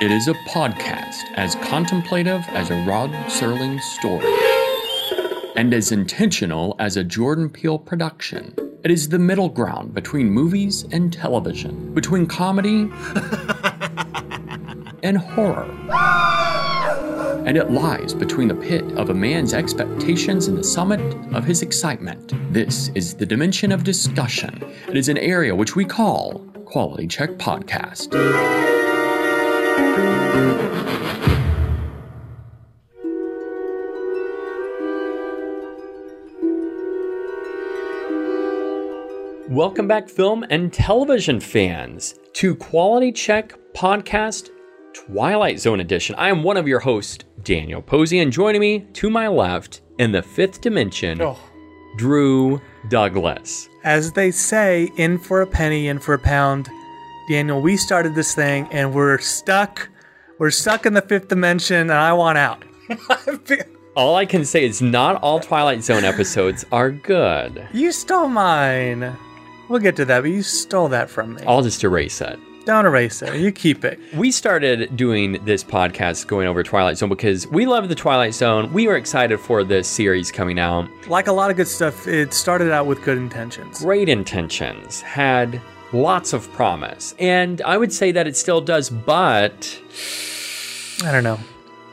It is a podcast as contemplative as a Rod Serling story and as intentional as a Jordan Peele production. It is the middle ground between movies and television, between comedy and horror. And it lies between the pit of a man's expectations and the summit of his excitement. This is the dimension of discussion. It is an area which we call Quality Check Podcast. Welcome back, film and television fans, to Quality Check Podcast Twilight Zone Edition. I am one of your hosts, Daniel Posey, and joining me to my left in the fifth dimension, Oh. Drew Douglas. As they say, in for a penny, in for a pound. Daniel, we started this thing and we're stuck. We're stuck in the fifth dimension and I want out. All I can say is not all Twilight Zone episodes are good. you stole mine. We'll get to that, but you stole that from me. I'll just erase it. Don't erase it. You keep it. We started doing this podcast going over Twilight Zone because we love the Twilight Zone. We were excited for this series coming out. Like a lot of good stuff, it started out with good intentions. Great intentions, had lots of promise. And I would say that it still does, but I don't know.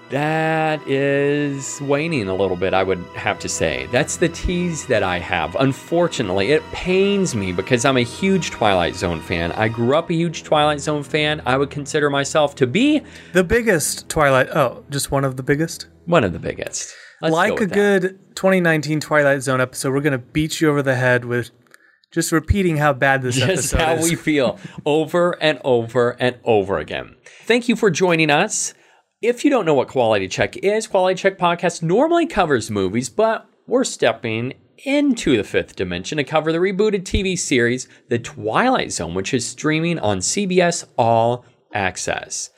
that is waning a little bit, I would have to say. That's the tease that I have. Unfortunately, it pains me because I'm a huge Twilight Zone fan. I grew up a huge Twilight Zone fan. I would consider myself to be The biggest Twilight, oh, just one of the biggest? one of the biggest. Let's go like a that. good 2019 Twilight Zone episode, we're going to beat you over the head with just repeating how bad this just episode how is. How we feel over and over and over again. Thank you for joining us. If you don't know what Quality Check is, Quality Check Podcast normally covers movies, but we're stepping into the fifth dimension to cover the rebooted TV series, The Twilight Zone, which is streaming on CBS All Access.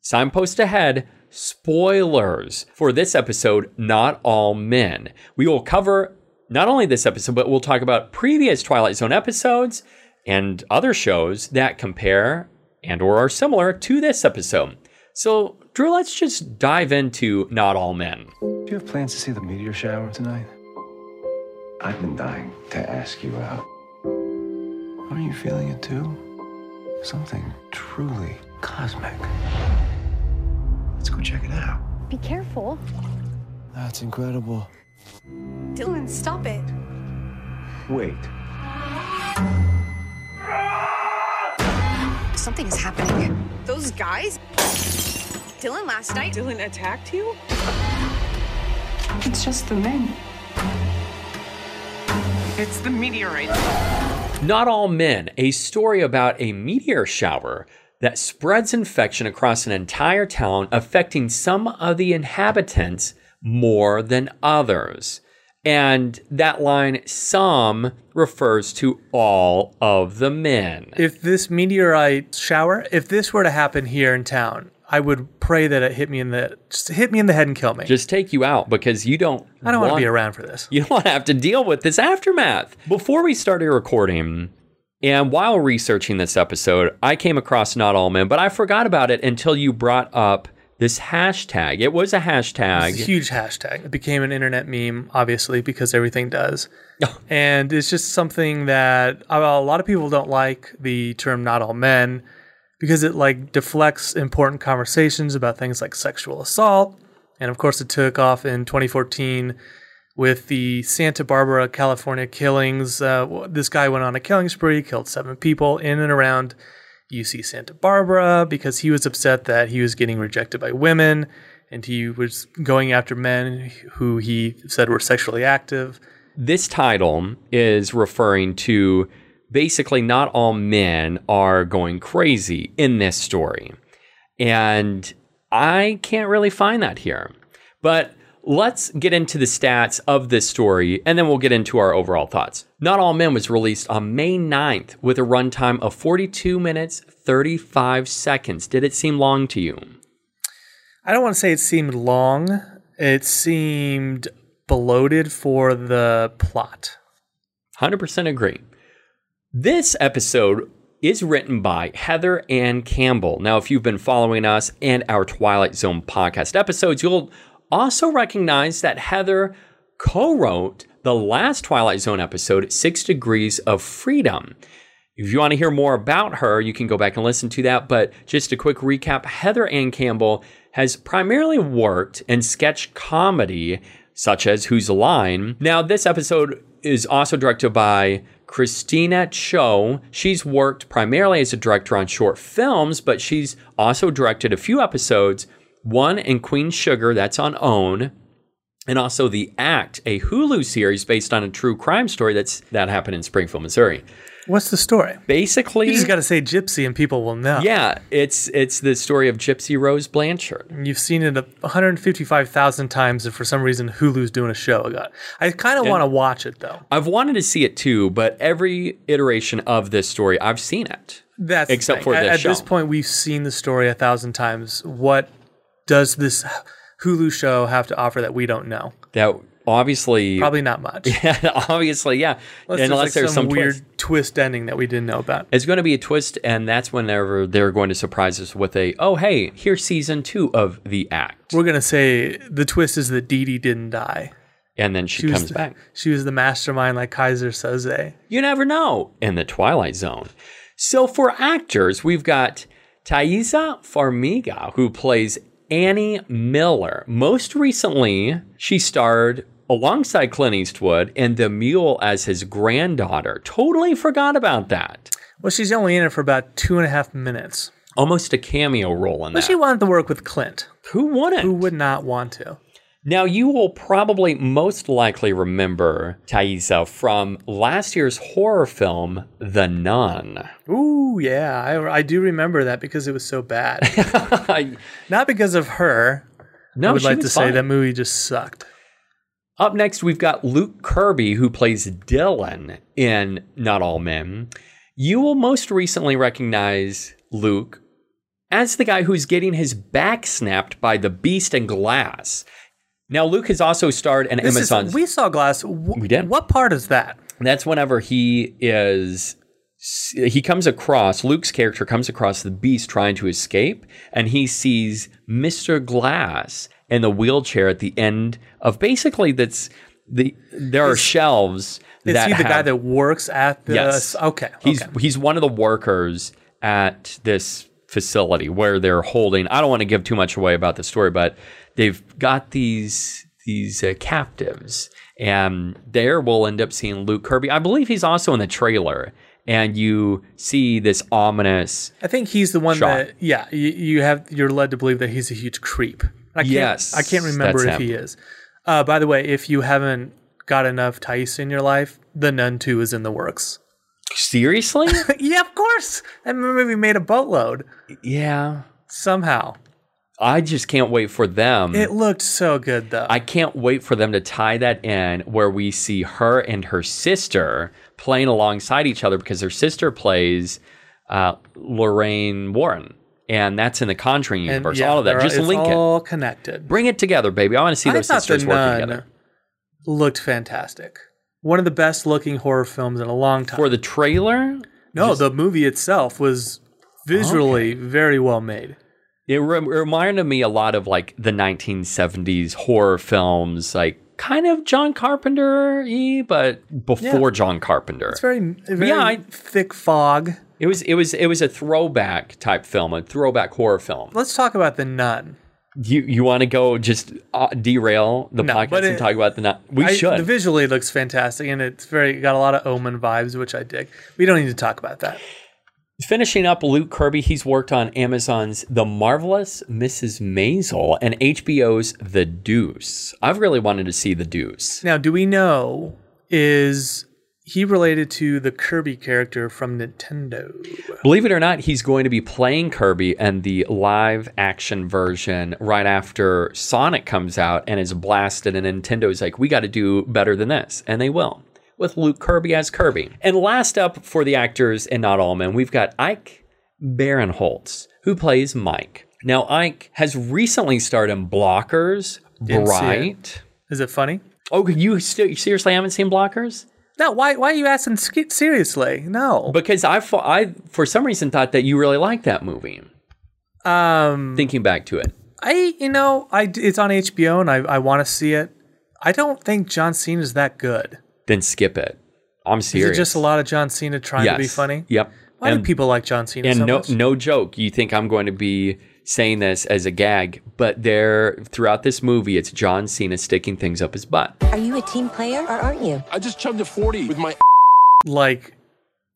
Signpost ahead spoilers for this episode, Not All Men. We will cover not only this episode, but we'll talk about previous Twilight Zone episodes and other shows that compare and or are similar to this episode. So, Drew, let's just dive into Not All Men. Do you have plans to see the meteor shower tonight? I've been dying to ask you out. Are you feeling it too? Something truly cosmic. Let's go check it out. Be careful. That's incredible. Dylan, stop it. Wait. Something's happening. Those guys? Dylan last night? Dylan attacked you? It's just the men. It's the meteorite. Not All Men, a story about a meteor shower that spreads infection across an entire town, affecting some of the inhabitants more than others. And that line, some, refers to all of the men. if this meteorite shower, if this were to happen here in town, I would pray that it hit me in the just hit me in the head and kill me. Just take you out because you don't. I don't want to be around for this. You don't want to have to deal with this aftermath. Before we started recording, and while researching this episode, I came across Not All Men, but I forgot about it until you brought up this hashtag. It was a It's a hashtag. huge hashtag. It became an internet meme, obviously, because everything does. Oh. and it's just something that a lot of people don't like the term "not all men" because it like deflects important conversations about things like sexual assault. And of course, it took off in 2014 with the Santa Barbara, California killings. Uh, this guy went on a killing spree, killed seven people in and around UC Santa Barbara because he was upset that he was getting rejected by women and he was going after men who he said were sexually active. This title is referring to basically not all men are going crazy in this story. And I can't really find that here. But let's get into the stats of this story and then we'll get into our overall thoughts. Not All Men was released on May 9th with a runtime of 42 minutes, 35 seconds. Did it seem long to you? I don't want to say it seemed long. It seemed bloated for the plot. 100% agree. This episode is written by Heather Ann Campbell. Now, if you've been following us and our Twilight Zone podcast episodes, you'll also recognize that Heather co wrote the last Twilight Zone episode, Six Degrees of Freedom. If you want to hear more about her, you can go back and listen to that. But just a quick recap Heather Ann Campbell has primarily worked in sketch comedy, such as Whose Line. Now, this episode is also directed by Christina Choe. She's worked primarily as a director on short films, but she's also directed a few episodes. One and Queen Sugar, that's on OWN, and also The Act, a Hulu series based on a true crime story that's that happened in Springfield, Missouri. What's the story? Basically, You just got to say gypsy and people will know. yeah, it's it's the story of Gypsy Rose Blanchard. You've seen it 155,000 times, and for some reason, Hulu's doing a show. I got. I kind of want to watch it though. I've wanted to see it too, but every iteration of this story, I've seen it. That's Except for at, this at this point, we've seen the story a thousand times. What does this Hulu show have to offer that we don't know? That obviously, Probably not much. Yeah, obviously, yeah. Unless, Unless there's, like some, weird twist. twist. ending that we didn't know about. It's going to be a twist, and that's whenever they're going to surprise us with a, oh, hey, here's season two of The Act. We're gonna say the twist is that Dee Dee didn't die. And then she, was comes the, back. She was the mastermind, like Keyser Söze. Eh? You never know in the Twilight Zone. So for actors, we've got Taissa Farmiga, who plays Annie Miller. Most recently, she starred alongside Clint Eastwood in The Mule as his granddaughter. Totally forgot about that. Well, she's only in it for about two and a half minutes. Almost a cameo role in But that. But she wanted to work with Clint. Who wouldn't? Who would not want to? Now, you will probably most likely remember Taissa from last year's horror film, The Nun. Ooh, yeah, I, I do remember that because it was so bad. Not because of her. no, I would like to was say that movie just sucked. Up next, we've got Luke Kirby, who plays Dylan in Not All Men. You will most recently recognize Luke as the guy who's getting his back snapped by the beast in glass. Now, Luke has also starred in This Amazon's. is, we saw Glass. W- We did. What part is that? that's whenever he is. He comes across, Luke's character comes across the beast trying to escape, and he sees Mr. Glass in the wheelchair at the end of basically that's the there are shelves Is that he the guy that works at the? Yes. Okay. He's okay. he's one of the workers at this facility where they're holding. I don't want to give too much away about the story, but they've got these these uh, captives, and there we'll end up seeing Luke Kirby. I believe he's also in the trailer, and you see this ominous. I think he's the one Shot. that. Yeah, you, you have. You're led to believe that he's a huge creep. I can't, Yes, I can't remember if him. he is. Uh, by the way, if you haven't got enough Thais in your life, The Nun Two is in the works. Seriously? yeah, of course. That movie made a boatload yeah. somehow. I just can't wait for them. It looked so good though. I can't wait for them to tie that in where we see her and her sister playing alongside each other because her sister plays uh, Lorraine Warren. And that's in the Conjuring universe. yeah, all of that. Just link it. all connected. Bring it together, baby. I want to see I those sisters working together. looked fantastic. One of the best looking horror films in a long time. For the trailer, no, the movie itself was visually very well made. It re- reminded me a lot of like the 1970s horror films, like kind of John Carpenter y, but before John Carpenter. It's very, very Yeah, I- thick fog. It was it was it was a throwback type film, a throwback horror film. Let's talk about The Nun. You you want to go just uh, derail the No, podcast but and it- talk about the not? We I- should. The visually looks fantastic, and it's very got a lot of Omen vibes, which I dig. We don't need to talk about that. Finishing up, Luke Kirby. He's worked on Amazon's The Marvelous Mrs. Maisel and HBO's The Deuce. I've really wanted to see The Deuce. Now, do we know is he related to the Kirby character from Nintendo? Believe it or not, he's going to be playing Kirby in the live action version right after Sonic comes out and is blasted, and Nintendo's like, we got to do better than this. And they will, with Luke Kirby as Kirby. And last up for the actors and not all men, we've got Ike Barinholtz, who plays Mike. Now, Ike has recently starred in Blockers, Didn't see it. Bright. Is it funny? Oh, you you seriously haven't seen Blockers? No, why? Why are you asking sk- seriously? No. Because I, I, for some reason, thought that you really liked that movie. um, Thinking back to it, I you know I it's on HBO and I I want to see it. I don't think John Cena is that good. Then skip it. I'm serious. Is it just a lot of John Cena trying to be funny? Yep. Why and do people like John Cena and so no, much? no joke. You think I'm going to be saying this as a gag, but there throughout this movie, it's John Cena sticking things up his butt. Are you a team player or aren't you? I just chugged a 40 with my Like,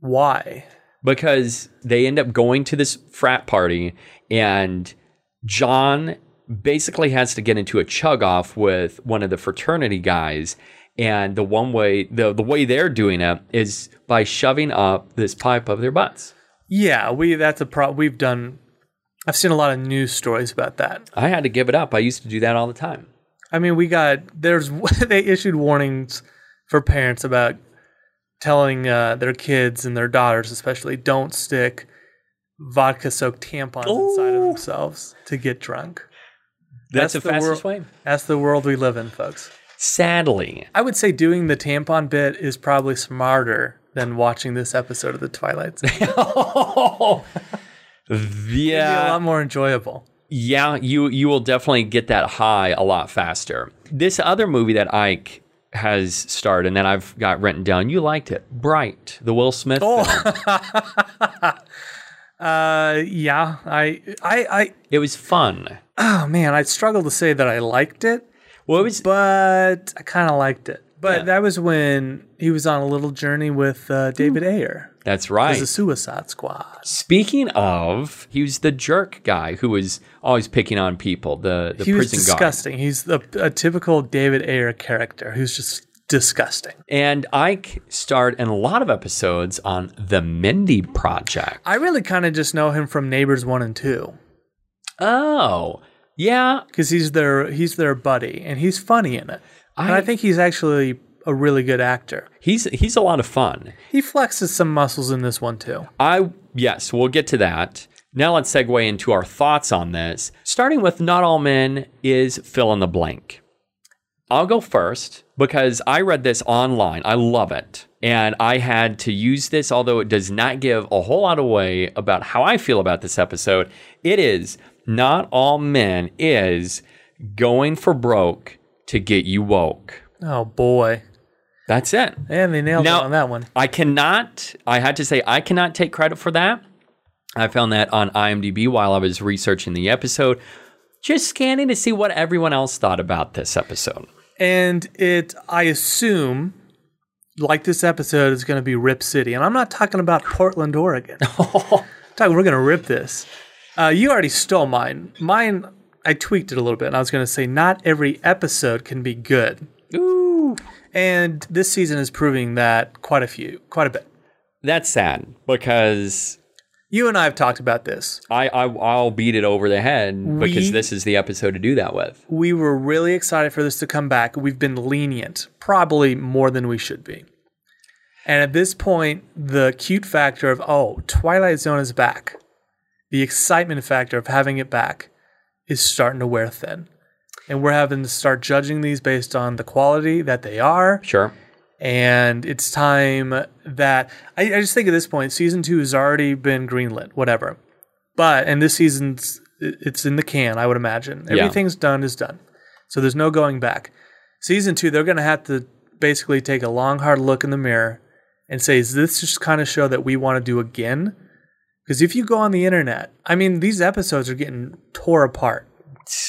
why? because they end up going to this frat party and John basically has to get into a chug off with one of the fraternity guys and the one way the, the way they're doing it is by shoving up this pipe of their butts. Yeah, we that's a pro. We've done. I've seen a lot of news stories about that. I had to give it up. I used to do that all the time. I mean, we got there's they issued warnings for parents about telling uh, their kids and their daughters, especially, don't stick vodka soaked tampons inside of themselves to get drunk. That's, That's the the fastest wor- way. That's the world we live in, folks. Sadly, I would say doing the tampon bit is probably smarter than watching this episode of The Twilight Zone. It'd be a lot more enjoyable. yeah, you you will definitely get that high a lot faster. This other movie that Ike has starred and that I've got written down, you liked it, Bright, the Will Smith. Oh. Uh, yeah, I, I, I. It was fun. Oh man, I struggle to say that I liked it, Well, was but I kind of liked it. But Yeah. that was when he was on a little journey with uh, David Ayer that's right. as a Suicide Squad. Speaking of, he was the jerk guy who was always picking on people. The the he was prison guard. disgusting. He's the, a typical David Ayer character who's just disgusting. And Ike starred in a lot of episodes on the Mindy Project. I really kind of just know him from Neighbors One and Two Oh, yeah. because he's their he's their buddy and he's funny in it. and I- I think he's actually a really good actor. He's he's a lot of fun. He flexes some muscles in this one too. I yes, we'll get to that. Now let's segue into our thoughts on this. Starting with not all men is fill in the blank. I'll go first because I read this online. I love it. And I had to use this, although it does not give a whole lot away about how I feel about this episode. It is not all men is going for broke to get you woke. Oh boy, That's it. and they nailed Now- it on that one. I cannot, I had to say, I cannot take credit for that. I found that on IMDb while I was researching the episode, just scanning to see what everyone else thought about this episode. And it, I assume, like this episode is going to be Rip City, and I'm not talking about Portland, Oregon. I'm talking, we're going to rip this. Uh, you already stole mine. Mine, I tweaked it a little bit, and I was going to say not every episode can be good. Ooh. And this season is proving that quite a few, quite a bit. That's sad because You and I have talked about this. I, I, I'll beat it over the head because We- this is the episode to do that with. We were really excited for this to come back. We've been lenient, probably more than we should be. And at this point, the cute factor of, oh, Twilight Zone is back, the excitement factor of having it back is starting to wear thin. And we're having to start judging these based on the quality that they are. Sure. And it's time that I, I just think at this point, season two has already been greenlit, whatever. But and this season's it's in the can, I would imagine. Yeah. Everything's done is done. So there's no going back. Season two, they're gonna have to basically take a long, hard look in the mirror and say, is this just kind of show that we want to do again? Because if you go on the internet, I mean, these episodes are getting tore apart.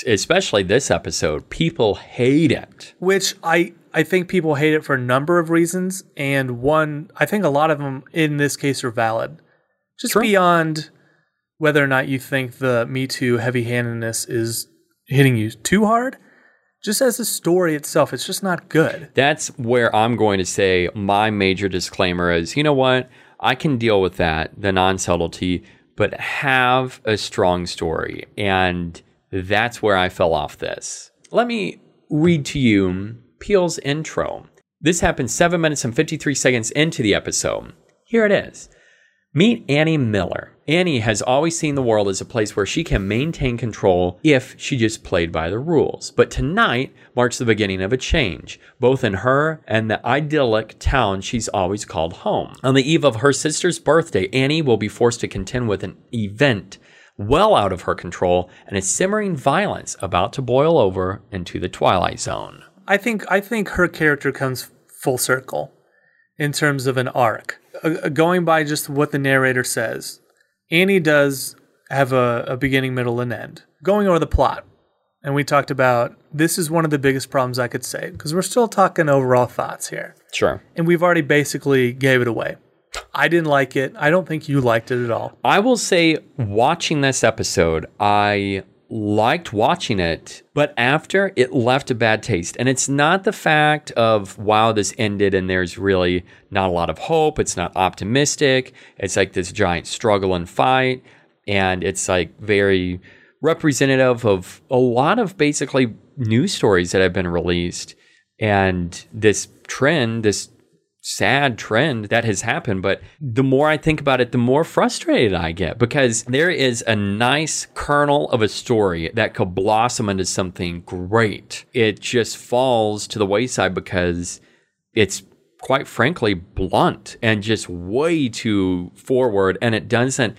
Especially this episode. People hate it. which I I think people hate it for a number of reasons, and one I think a lot of them in this case are valid. Just beyond whether or not you think the Me Too heavy-handedness is hitting you too hard, just as a story itself, it's just not good. That's where I'm going to say my major disclaimer is you know what? I can deal with that, the non subtlety, but have a strong story. And that's where I fell off this. Let me read to you Peele's intro. This happened 7 minutes and 53 seconds into the episode. Here it is. Meet Annie Miller. Annie has always seen the world as a place where she can maintain control if she just played by the rules. But tonight marks the beginning of a change, both in her and the idyllic town she's always called home. On the eve of her sister's birthday, Annie will be forced to contend with an event well out of her control and a simmering violence about to boil over into the twilight zone. I think I think her character comes full circle in terms of an arc. Uh, going by just what the narrator says, Annie does have a, a beginning, middle, and end. Going over the plot, and we talked about this is one of the biggest problems I could say because we're still talking overall thoughts here, Sure. and we've already basically gave it away. I didn't like it. I don't think you liked it at all. I will say, watching this episode, I liked watching it, but after it left a bad taste. And it's not the fact of, wow, this ended and there's really not a lot of hope. It's not optimistic. It's like this giant struggle and fight. And it's like very representative of a lot of basically news stories that have been released. And this trend, this sad trend that has happened. But the more I think about it, the more frustrated I get because there is a nice kernel of a story that could blossom into something great. It just falls to the wayside because it's quite frankly blunt and just way too forward and it doesn't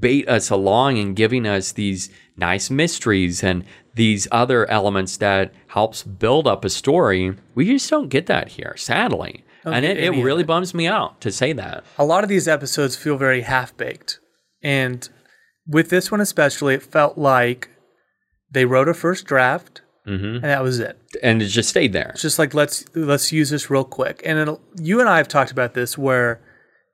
bait us along and giving us these nice mysteries and these other elements that helps build up a story we just don't get that here sadly and it, it really it. bums me out to say that a lot of these episodes feel very half baked. And with this one especially, it felt like they wrote a first draft mm-hmm. and that was it. and it just stayed there It's just like let's let's use this real quick. And you and I have talked about this where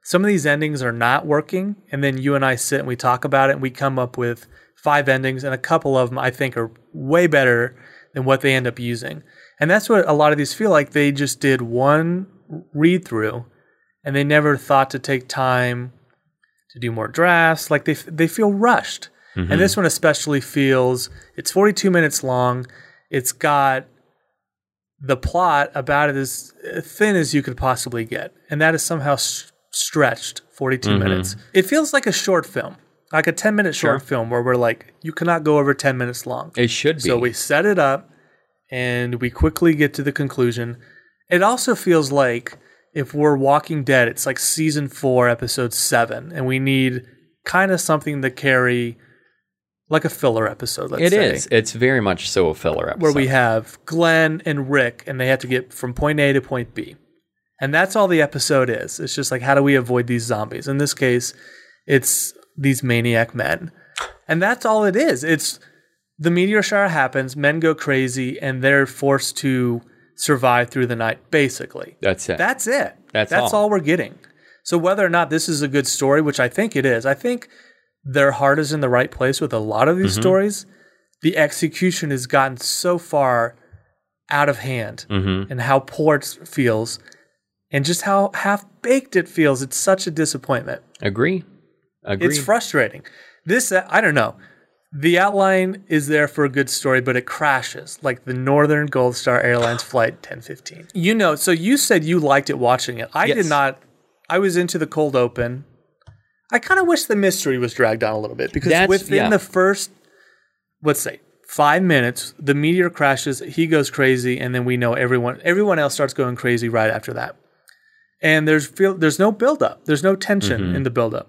some of these endings are not working, and then you and I sit and we talk about it, and we come up with five endings, and a couple of them I think are way better than what they end up using. And that's what a lot of these feel like. They just did one read through, and they never thought to take time to do more drafts. Like they they feel rushed. And this mm-hmm. one especially feels it's 42 minutes long. It's got the plot about it as uh, thin as you could possibly get, and that is somehow s- stretched 42 mm-hmm. minutes. It feels like a short film, like a 10 minute short Sure. film where we're like, you cannot go over 10 minutes long. it should be So we set it up and we quickly get to the conclusion. It also feels like if we're Walking Dead, it's like season four, episode seven, and we need kind of something to carry like a filler episode, let's It say. is. It's very much so a filler episode. Where we have Glenn and Rick, and they have to get from point A to point B. And that's all the episode is. It's just like, how do we avoid these zombies? In this case, it's these maniac men. And that's all it is. It's the meteor shower happens, men go crazy, and they're forced to survive through the night, basically. That's it. That's it. That's That's all. all we're getting. So whether or not this is a good story, which I think it is, I think their heart is in the right place with a lot of Mm-hmm. these stories. The execution has gotten so far out of hand Mm-hmm. and how poor it feels and just how half baked it feels. It's such a disappointment. Agree. Agree. It's frustrating. This, I don't know. The outline is there for a good story, but it crashes like the Northern Gold Star Airlines flight 1015. You know, so you said you liked it watching it. I Yes. did not. I was into the cold open. I kind of wish the mystery was dragged on a little bit because That's- within yeah. the first, let's say, five minutes, the meteor crashes, he goes crazy, and then we know everyone everyone else starts going crazy right after that. And there's feel there's no buildup. There's no tension Mm-hmm. in the buildup.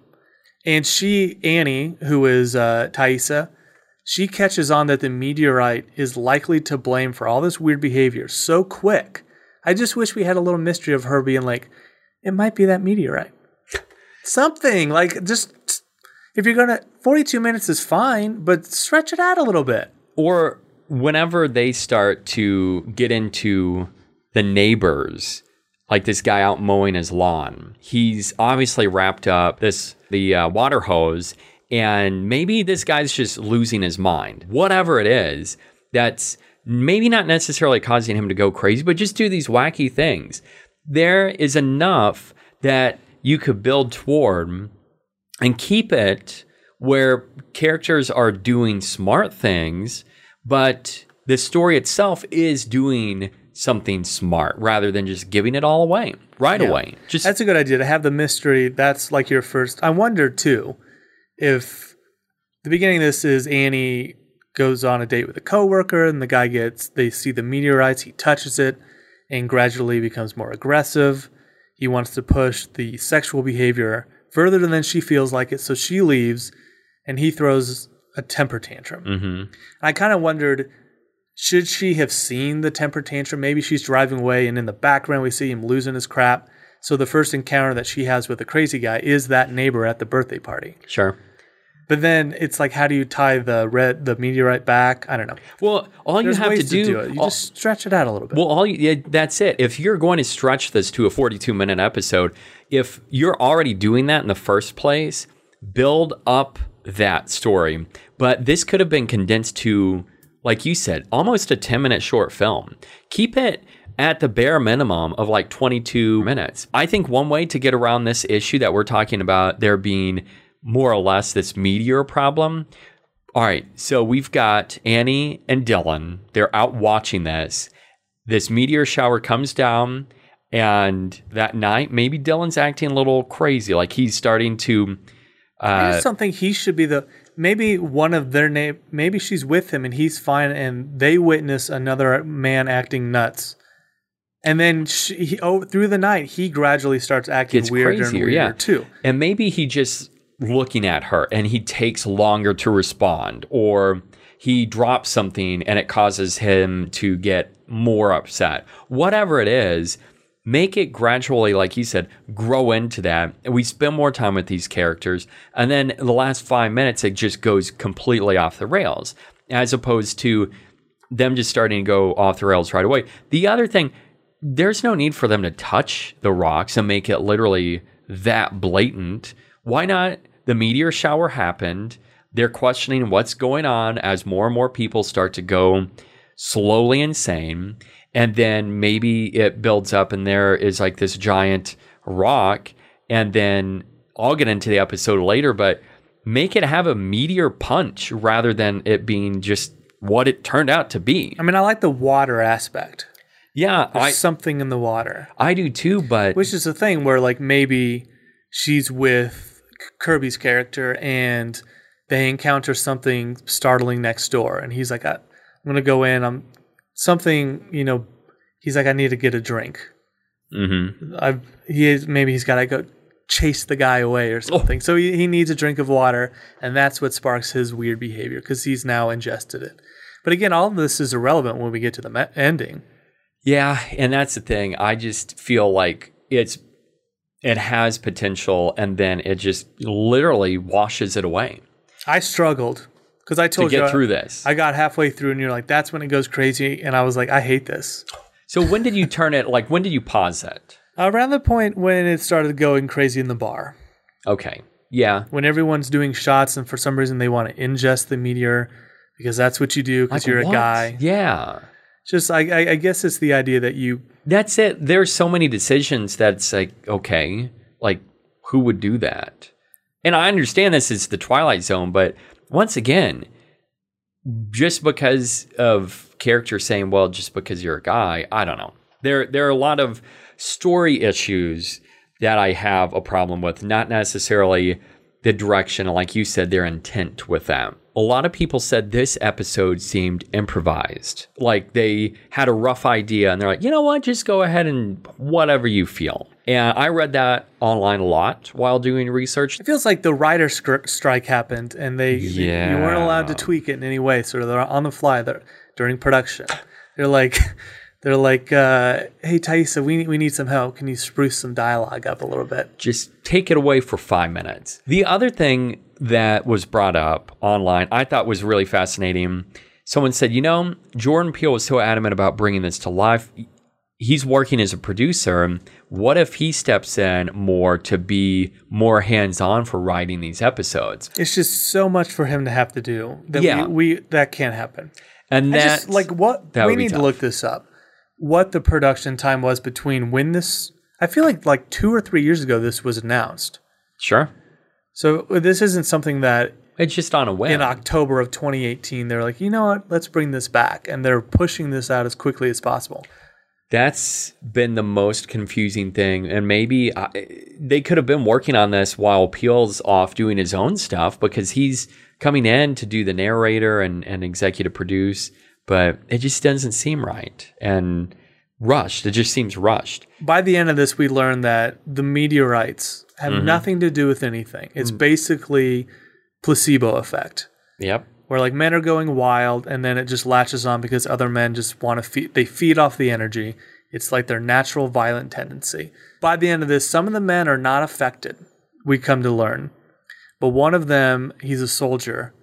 And she, Annie, who is uh, Thaisa, she catches on that the meteorite is likely to blame for all this weird behavior so quick. I just wish we had a little mystery of her being like, it might be that meteorite. Something like just if you're gonna 42 minutes is fine, but stretch it out a little bit. or whenever they start to get into the neighbors like this guy out mowing his lawn. He's obviously wrapped up this the uh, water hose and maybe this guy's just losing his mind. Whatever it is that's maybe not necessarily causing him to go crazy but just do these wacky things. There is enough that you could build toward and keep it where characters are doing smart things, but the story itself is doing something smart rather than just giving it all away right Yeah. away. Just That's a good idea to have the mystery. That's like your first. I wonder too if the beginning of this is Annie goes on a date with a coworker and the guy gets they see the meteorites, he touches it and gradually becomes more aggressive. He wants to push the sexual behavior further than she feels like it, so she leaves and he throws a temper tantrum. Mm-hmm. I kind of wondered should she have seen the temper tantrum? Maybe she's driving away and in the background we see him losing his crap. So the first encounter that she has with the crazy guy is that neighbor at the birthday party. Sure. But then it's like, how do you tie the red the meteorite back? I don't know. Well, all There's you have ways to do, it. You all- just stretch it out a little bit. Well, all you, yeah, that's it. If you're going to stretch this to a 42 minute episode, if you're already doing that in the first place, build up that story. But this could have been condensed to, like you said, almost a 10 minute short film. Keep it at the bare minimum of like 22 minutes. I think one way to get around this issue that we're talking about there being more or less this meteor problem all right, so we've got Annie and Dylan. They're out watching this. This meteor shower comes down, and that night, maybe Dylan's acting a little crazy. Like he's starting to. Uh, think he should be the. Maybe one of their name. Maybe she's with him and he's fine, and they witness another man acting nuts, and then she, he, oh, through the night he gradually starts acting gets weirder crazier, and weirder yeah. too. And maybe he just looking at her and he takes longer to respond, or he drops something and it causes him to get more upset. Whatever it is, make it gradually, like you said, grow into that. We spend more time with these characters, and then the last five minutes, it just goes completely off the rails, as opposed to them just starting to go off the rails right away. The other thing, there's no need for them to touch the rocks and make it literally that blatant. Why not? The meteor shower happened. They're questioning what's going on as more and more people start to go slowly insane. And then maybe it builds up and there is like this giant rock. And then I'll get into the episode later, but make it have a meteor punch rather than it being just what it turned out to be. I mean, I like the water aspect. Yeah, There's I, something in the water, I do too, but which is the thing where like maybe she's with Kirby's character and they encounter something startling next door, and he's like, I, "I'm gonna go in. I'm something, you know." He's like, "I need to get a drink." Mhm. I've he is maybe he's got to go chase the guy away or something. So he, he needs a drink of water, and that's what sparks his weird behavior because he's now ingested it. But again, all of this is irrelevant when we get to the me- ending. yeah, and that's the thing. I just feel like it's it has potential, and then it just literally washes it away I struggled because I to told you get I- through this. I got halfway through, and you're like, "That's when it goes crazy," and I was like, "I hate this." so when did you turn it? Like when did you pause it? Around the point when it started going crazy in the bar, Okay, yeah, when everyone's doing shots, and for some reason they want to ingest the meteor because that's what you do because Like, you're what? a guy. Yeah, Just I, I, I guess it's the idea that you that's it. There's so many decisions that's like okay, like who would do that? And I understand this is the Twilight Zone, but once again, just because of characters saying, "Well, just because you're a guy," I don't know. There, there are a lot of story issues that I have a problem with. Not necessarily the direction, like you said, their intent with that. A lot of people said this episode seemed improvised, like they had a rough idea and they're like, you know what, just go ahead and whatever you feel. And I read that online a lot while doing research. It feels like the writer strike happened, and they you weren't allowed to tweak it in any way. So they're on the fly they're, during production. They're like, they're like, uh, "Hey, Taissa, we need, we need some help. Can you spruce some dialogue up a little bit?" just take it away for five minutes. The other thing that was brought up online, I thought was really fascinating. Someone said, you know, Jordan Peele was so adamant about bringing this to life. He's working as a producer. What if he steps in more to be more hands on for writing these episodes? It's just so much for him to have to do that Yeah. we, we that can't happen. And that's just like what that we need to look this up. What the production time was between when this? I feel like like two or three years ago this was announced. sure. So uh, this isn't something that It's just on a whim. in October of 2018 they're like, you know what, let's bring this back, and they're pushing this out as quickly as possible. That's been the most confusing thing. And maybe I, they could have been working on this while Peele's off doing his own stuff because he's coming in to do the narrator and, and executive produce, but it just doesn't seem right and rushed. It just seems rushed. By the end of this, we learn that the meteorites have Mm-hmm. nothing to do with anything. It's Mm. basically placebo effect. Yep. Where like men are going wild and then it just latches on because other men just want to feed they feed off the energy. It's like their natural violent tendency. By the end of this some of the men are not affected we come to learn. But one of them he's a soldier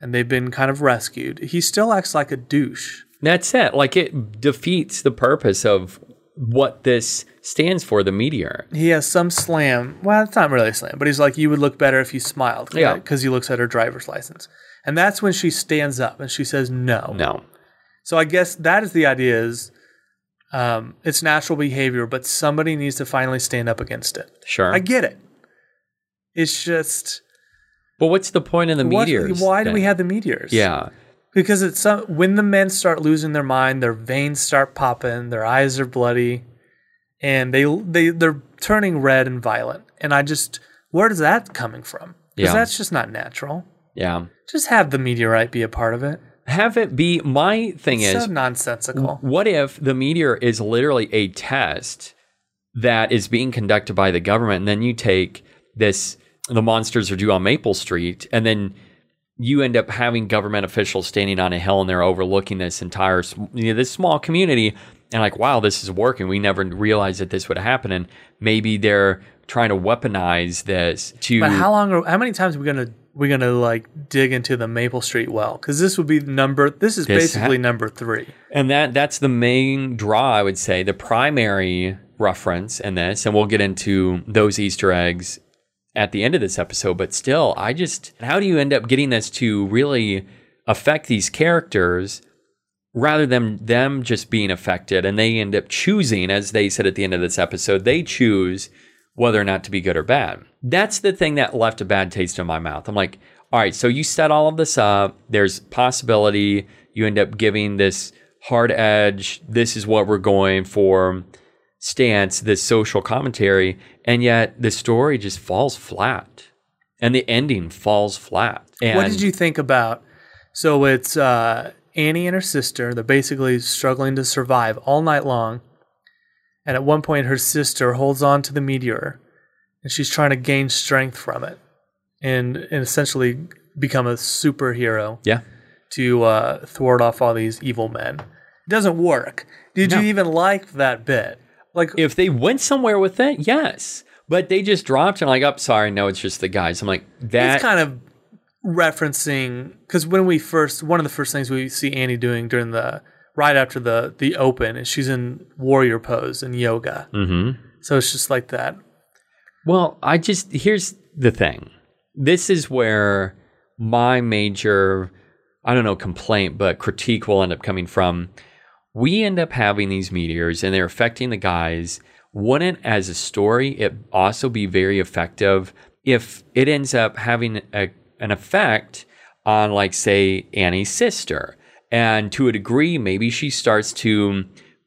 and they've been kind of rescued. He still acts like a douche. That's it. Like it defeats the purpose of what this stands for, the meteor. he has some slam. Well it's not really a slam but he's like you would look better if you smiled Yeah. because he looks at her driver's license and that's when she stands up and she says no No. So I guess that is the idea is um, it's natural behavior, but somebody needs to finally stand up against it. Sure. I get it. It's just but what's the point of the what- meteors? why do we have the meteors? Yeah. because it's some, when the men start losing their mind, their veins start popping, their eyes are bloody, and they they they're turning red and violent. And I just where does that coming from? Because Yeah. that's just not natural. Yeah. Just have the meteorite be a part of it. Have it be my thing It's is so nonsensical. what if the meteor is literally a test that is being conducted by the government and then you take this the monsters are due on Maple Street and then you end up having government officials standing on a hill and they're overlooking this entire you know, this small community and like wow this is working we never realized that this would happen and maybe they're trying to weaponize this to But how long? Are, how many times are we gonna we gonna like dig into the Maple Street well? Because this would be number. This is This basically ha- number three. And that that's the main draw, I would say, the primary reference in this, and we'll get into those Easter eggs at the end of this episode. But still, I just how do you end up getting this to really affect these characters rather than them just being affected and they end up choosing, as they said at the end of this episode, they choose whether or not to be good or bad. That's the thing that left a bad taste in my mouth. I'm like, all right, so you set all of this up. There's possibility you end up giving this hard edge. This is what we're going for stance, this social commentary, and yet the story just falls flat, and the ending falls flat. And what did you think about? So it's uh, Annie and her sister. They're basically struggling to survive all night long. And at one point, her sister holds on to the meteor, and she's trying to gain strength from it, and, and essentially become a superhero. Yeah. to uh, thwart off all these evil men. It doesn't work. Did No. you even like that bit? Like, If they went somewhere with it, yes. But they just dropped and like, oh, sorry, no, it's just the guys. I'm like, that it's kind of referencing because when we first, one of the first things we see Annie doing during the right after the the open is she's in warrior pose and yoga. Mhm. So it's just like that. Well, I just here's the thing. This is where my major I don't know complaint, but critique will end up coming from. We end up having these meteors and they're affecting the guys. Wouldn't as a story it also be very effective if it ends up having a, an effect on like say Annie's sister and to a degree maybe she starts to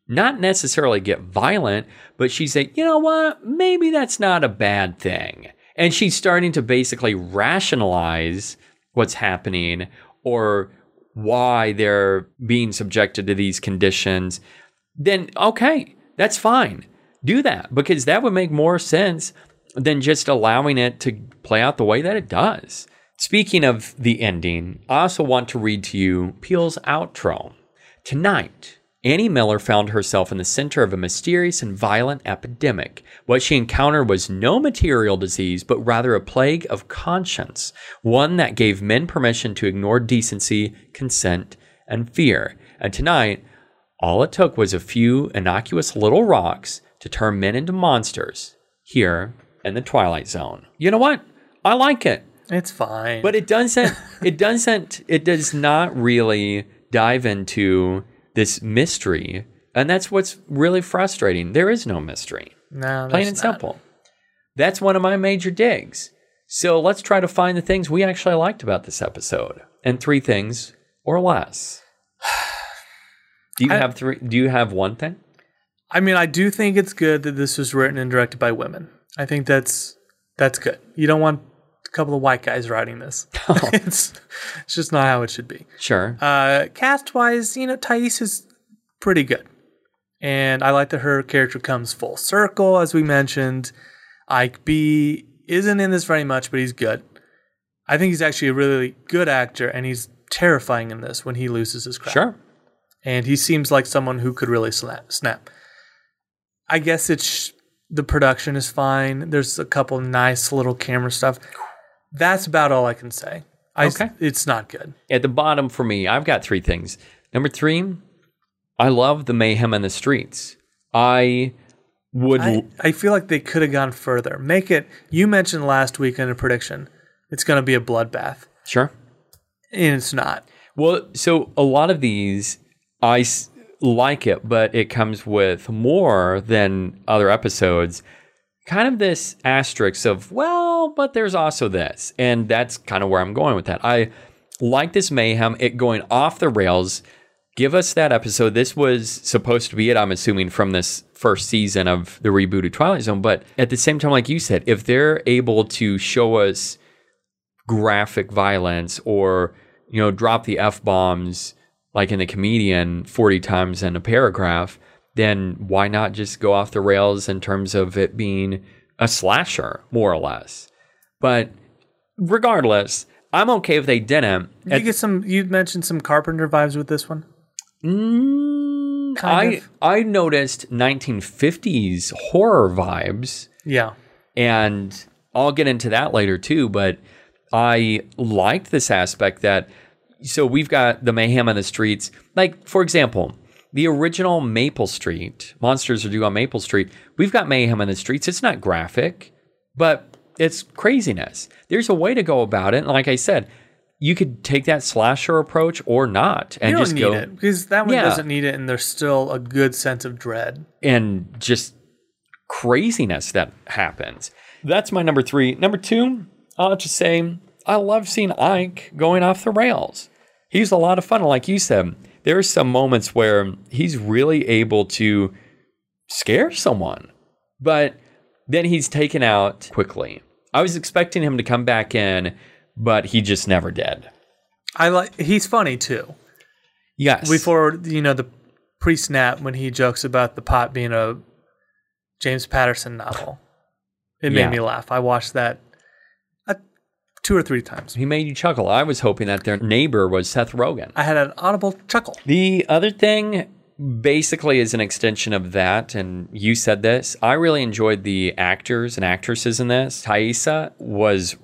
not necessarily get violent, but she's like, you know what? Maybe that's not a bad thing. And she's starting to basically rationalize what's happening or why they're being subjected to these conditions. Then, okay, that's fine. Do that because that would make more sense than just allowing it to play out the way that it does. Speaking of the ending, I also want to read to you Peele's outro. Tonight, Annie Miller found herself in the center of a mysterious and violent epidemic. What she encountered was no material disease, but rather a plague of conscience, one that gave men permission to ignore decency, consent, and fear. And tonight, all it took was a few innocuous little rocks to turn men into monsters here in the Twilight Zone. You know what? I like it. It's fine. But it doesn't it doesn't it does not really dive into this mystery. And that's what's really frustrating. There is no mystery. no, Plain and not. simple. That's one of my major digs. So let's try to find the things we actually liked about this episode. And three things or less. Do you I- have three do you have one thing? I mean, I do think it's good that this was written and directed by women. I think that's that's good. You don't want couple of white guys writing this. it's it's just not how it should be. Sure. Uh, cast wise, you know, Thais is pretty good. And I like that her character comes full circle, as we mentioned. Ike B isn't in this very much, but he's good. I think he's actually a really good actor, and he's terrifying in this when he loses his crap. sure. And he seems like someone who could really snap. snap. I guess it's the production is fine. There's a couple nice little camera stuff. That's about all I can say. I, Okay. It's not good. At the bottom for me, I've got three things. Number three, I love the mayhem in the streets. I would. I, I feel like they could have gone further. Make it. You mentioned last week in a prediction, it's going to be a bloodbath, sure. and it's not. Well, so a lot of these, I s- like it, but it comes with more than other episodes. Kind of this asterisk of, well, but there's also this. And that's kind of where I'm going with that. I like this mayhem, it going off the rails. Give us that episode. This was supposed to be it, I'm assuming, from this first season of the rebooted Twilight Zone. But at the same time, like you said, if they're able to show us graphic violence or you know drop the f bombs like in the comedian 40 times in a paragraph then why not just go off the rails in terms of it being a slasher more or less but regardless i'm okay if they didn't Did you get some? You mentioned some Carpenter vibes with this one. Mm, Kind I of. I noticed 1950s horror vibes Yeah, and I'll get into that later too. But I liked this aspect that so we've got the mayhem on the streets. Like for example, the original Maple Street monsters are due on Maple Street. We've got mayhem on the streets. It's not graphic, but it's craziness. There's a way to go about it. And like I said, you could take that slasher approach or not, and just need go it because that one Yeah. doesn't need it, and there's still a good sense of dread. and just craziness that happens. That's my number three. Number two, I'll just say I love seeing Ike going off the rails. He's a lot of fun. Like you said, there are some moments where he's really able to scare someone, but then he's taken out quickly. I was expecting him to come back in, but he just never did. I like. He's funny too. Yes. Before you know the pre-snap when he jokes about the pot being a James Patterson novel, it Yeah. made me laugh. I watched that two or three times. he made you chuckle. I was hoping that their neighbor was Seth Rogen. I had an audible chuckle. The other thing basically is an extension of that, and you said this. I really enjoyed the actors and actresses in this. Taissa was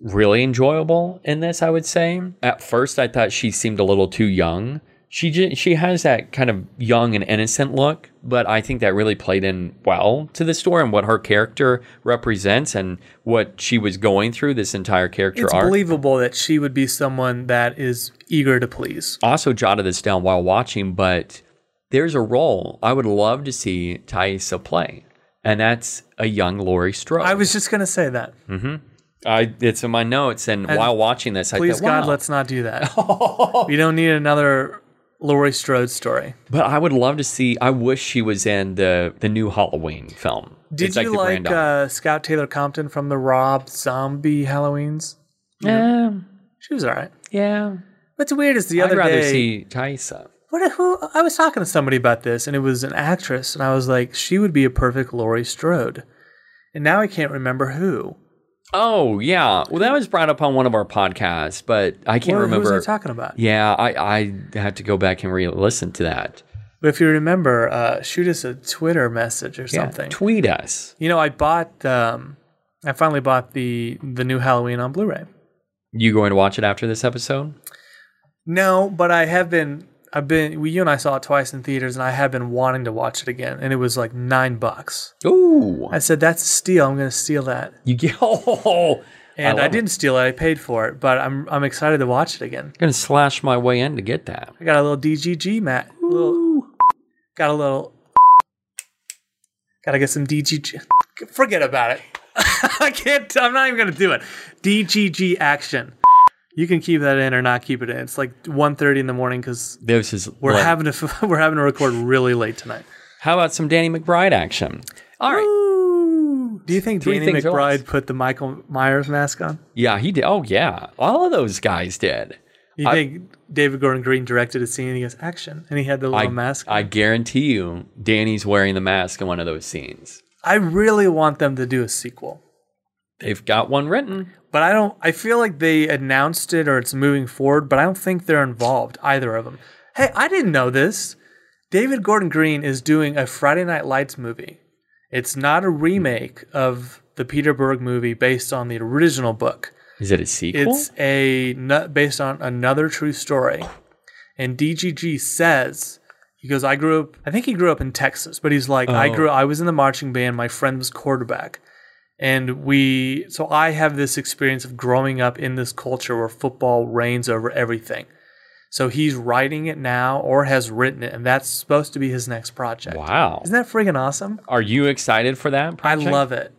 really enjoyable in this, I would say. At first, I thought she seemed a little too young. She j- she has that kind of young and innocent look, but I think that really played in well to the story and what her character represents and what she was going through this entire character It's arc. believable that she would be someone that is eager to please. also jotted this down while watching, but there's a role I would love to see Taissa play, and that's a young Laurie Strode. I was just gonna say that. Mm-hmm. I it's in my notes, and, And while watching this, I Please thought, God, wow. let's not do that. we don't need another Laurie Strode story. But I would love to see. I wish she was in the the new Halloween film. Did It's you the like, uh, Scout Taylor Compton from the Rob Zombie Halloweens? yeah, She was all right. yeah. What's weird is the other thing. I'd rather day, see Taissa. what who I was talking to somebody about this, and it was an actress, and I was like, she would be a perfect Laurie Strode, and now I can't remember who. Oh yeah, well that was brought up on one of our podcasts, but I can't What, remember. Who was I talking about? yeah, I I had to go back and re-listen to that. But if you remember, uh, shoot us a Twitter message or Yeah, something. tweet us. You know, I bought, um, I finally bought the the new Halloween on Blu-ray. You going to watch it after this episode? No, but I have been. I've been. We, you and I saw it twice in theaters, and I have been wanting to watch it again, and it was like nine bucks. Ooh, I said, "That's a steal. I'm going to steal that." you get. Oh, oh, oh. And I, it. didn't steal it. I paid for it, but I'm I'm excited to watch it again. I'm gonna slash my way in to get that. I got a little DGG mat. Little, got a little. Got to get some DGG. Forget about it. I can't. I'm not even going to do it. DGG action. You can keep that in or not keep it in. It's like 1.30 in the morning because This is we're like- having to we're having to record really late tonight. How about some Danny McBride action? All right. Do you think Three Danny things or less. McBride put the Michael Myers mask on? Yeah, he did. Oh, yeah. All of those guys did. You I- think David Gordon Green directed a scene and he goes, action, and he had the little I, mask? I guarantee you, Danny's wearing the mask in one of those scenes. I really want them to do a sequel. They've got one written. But I don't. I feel like they announced it or it's moving forward, but I don't think they're involved either of them. Hey, I didn't know this. David Gordon Green is doing a Friday Night Lights movie. It's not a remake of the Peter Berg movie based on the original book. Is it a sequel? It's a based on another true story. And DGG says he goes, I grew up. I think he grew up in Texas, but he's like, I Oh. grew. I was in the marching band. My friend was quarterback, and we. So I have this experience of growing up in this culture where football reigns over everything. So he's writing it now, or has written it, and that's supposed to be his next project. wow. Isn't that freaking awesome? Are you excited for that I love it.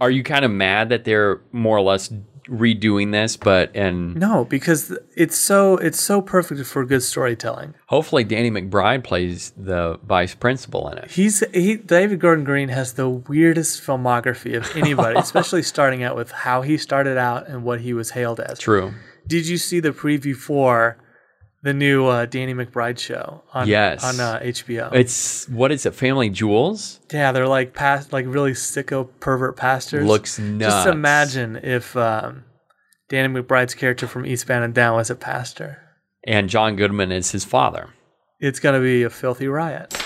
Are you kind of mad that they're more or less redoing this, but and No, because it's so it's so perfect for good storytelling. hopefully Danny McBride plays the vice principal in it. He's he David Gordon Green has the weirdest filmography of anybody, especially starting out with how he started out and what he was hailed as. True. Did you see the preview for the new uh, Danny McBride show on Yes. on uh, HBO? It's what is it? Family Jewels? yeah, they're like past like really sicko pervert pastors. Looks nuts. Just imagine if um, Danny McBride's character from Eastbound and Down was a pastor. And John Goodman is his father. It's gonna be a filthy riot.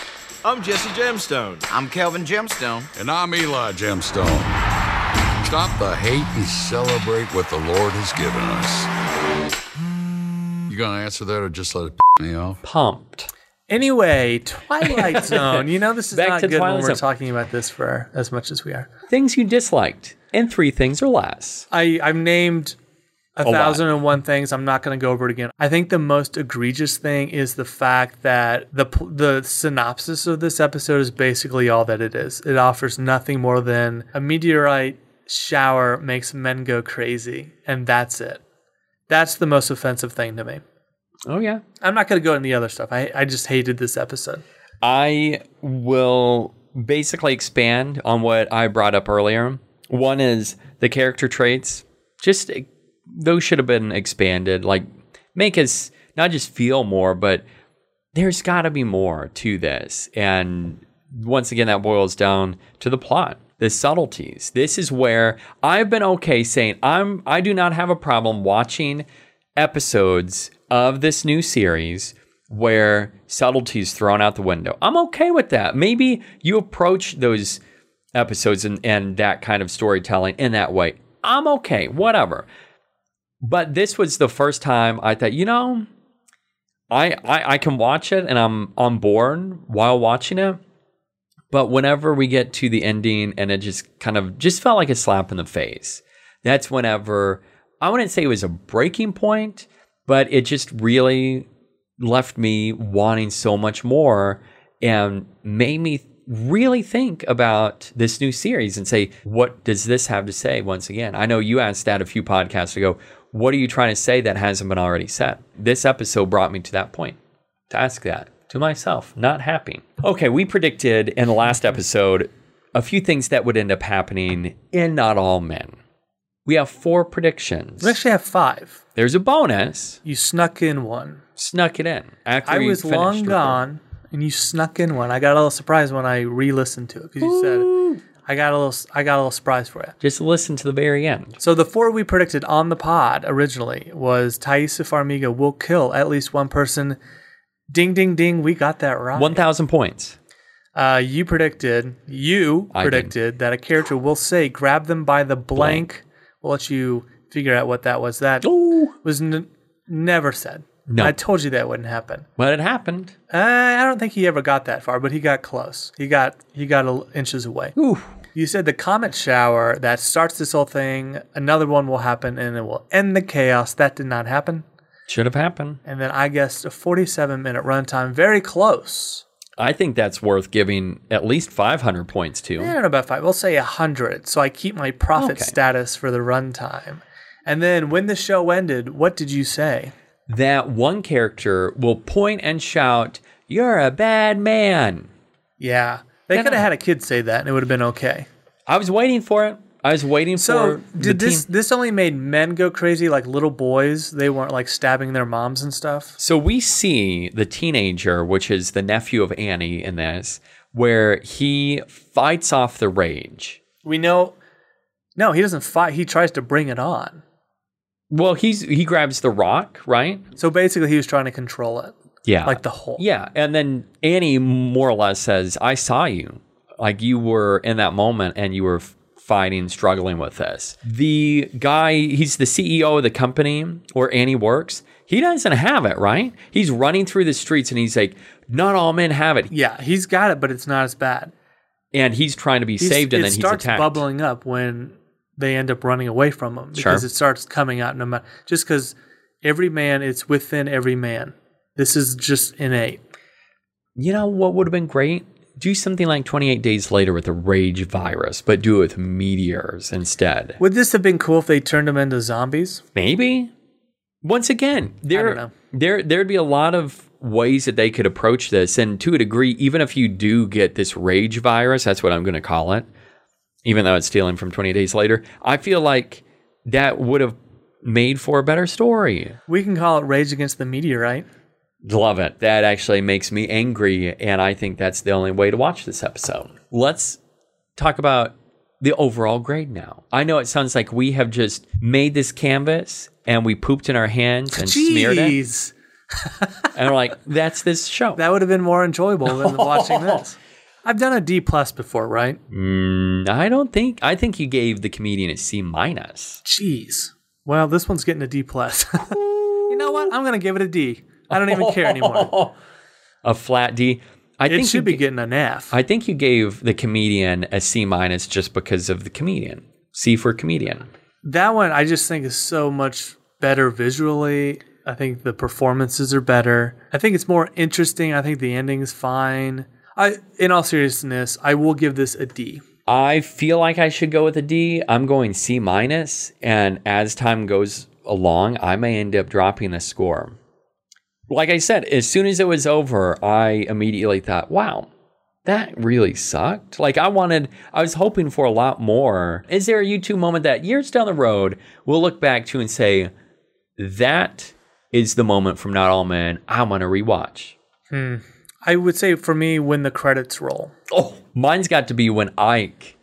I'm Jesse Gemstone. I'm Kelvin Gemstone. And I'm Eli Gemstone. Stop the hate and celebrate what the Lord has given us. You gonna answer that or just let it me off? Pumped. Anyway, Twilight Zone. You know this is Back not to good Twilight when we're Zone. talking about this for as much as we are. Things you disliked, and three things or less. I I've named a, lot. thousand and one things. I'm not going to go over it again. I think the most egregious thing is the fact that the pl- the synopsis of this episode is basically all that it is. It offers nothing more than a meteorite shower makes men go crazy, and that's it. That's the most offensive thing to me. Oh yeah. I'm not going to go into the other stuff. I, I just hated this episode. I will basically expand on what I brought up earlier. One is the character traits. Just eh, those should have been expanded. Like make us not just feel more, but there's got to be more to this. And once again, that boils down to the plot, the subtleties. This is where I've been okay saying I'm. I do not have a problem watching episodes of this new series where subtleties thrown out the window. I'm okay with that. Maybe you approach those episodes and, and that kind of storytelling in that way. I'm okay, whatever. But this was the first time I thought, you know, I, I I can watch it and I'm on board while watching it. But whenever we get to the ending and it just kind of just felt like a slap in the face, that's whenever I wouldn't say it was a breaking point, but it just really left me wanting so much more and made me really think about this new series and say, what does this have to say once again? I know you asked that a few podcasts ago. What are you trying to say that hasn't been already said? This episode brought me to that point to ask that to myself, not happy. Okay, we predicted in the last episode a few things that would end up happening in Not All Men. We have four predictions. We actually have five. There's a bonus. You snuck in one. Snuck it in. After I was long gone, and you snuck in one. I got a little surprised when I re-listened to it because you said I got a little. I got a little surprise for you. Just listen to the very end. So the four we predicted on the pod originally was Taissa Farmiga will kill at least one person. Ding ding ding, we got that right. 1,000 points. Uh, you predicted. You I predicted that a character will say, "Grab them by the blank." We'll let you figure out what that was. That was n- never said. No. I told you that wouldn't happen. But it happened. Uh, I don't think he ever got that far, but he got close. He got he got a, inches away. Ooh. You said the comet shower that starts this whole thing. Another one will happen, and it will end the chaos. That did not happen. Should have happened. And then I guessed a 47 minute runtime, very close. I think that's worth giving at least 500 points to. I don't know about five. We'll say a hundred, so I keep my profit Okay. status for the runtime. And then when the show ended, what did you say? That one character will point and shout, You're a bad man. Yeah. They could have had a kid say that and it would have been okay. I was waiting for it. I was waiting So for did this team. this only made men go crazy like little boys? They weren't like stabbing their moms and stuff. So we see the teenager, which is the nephew of Annie in this, where he fights off the rage. We know No, he doesn't fight. He tries to bring it on. Well, he's he grabs the rock, right? So basically he was trying to control it. Yeah. Like the whole Yeah, and then Annie more or less says, "I saw you. Like you were in that moment and you were fighting, struggling with this." The guy, he's the CEO of the company where Annie works. He doesn't have it, right? He's running through the streets and he's like, "Not all men have it." Yeah, he's got it, but it's not as bad. And he's trying to be He's- saved and then he's starts attacked. bubbling up when they end up running away from him Sure. because it starts coming out no matter just because every man it's within every man. This is just innate. You know what would have been great? Do something like 28 days later with the rage virus, but do it with meteors instead. Would this have been cool if they turned them into zombies? Maybe. Once again, there, there, there'd be a lot of ways that they could approach this, and to a degree, even if you do get this rage virus, that's what I'm going to call it, even though it's stealing from 20 days later. I feel like that would have made for a better story. We can call it Rage Against the Meteorite. Love it. That actually makes me angry, and I think that's the only way to watch this episode. Let's talk about the overall grade now. I know it sounds like we have just made this canvas and we pooped in our hands and smeared it, Jeez, and we're like, "That's this show." that would have been more enjoyable than watching this. I've done a D plus before, right? Mm, I don't think. I think you gave the comedian a C minus. Jeez. Well, this one's getting a D plus. you know what? I'm gonna give it a D. I don't even care anymore. A flat D. I It think should you be getting an F. I think you gave the comedian a C minus just because of the comedian. C for comedian. that one I just think is so much better visually. I think the performances are better. I think it's more interesting. I think the ending's fine. I in all seriousness, I will give this a D. I feel like I should go with a D. I'm going C minus, and as time goes along, I may end up dropping the score. Like I said, as soon as it was over, I immediately thought, "Wow, that really sucked." Like I wanted, I was hoping for a lot more. Is there a YouTube moment that years down the road we'll look back to and say, "That is the moment from Not All Men I'm gonna rewatch"? Hmm. I would say for me when the credits roll. Oh, mine's got to be when Ike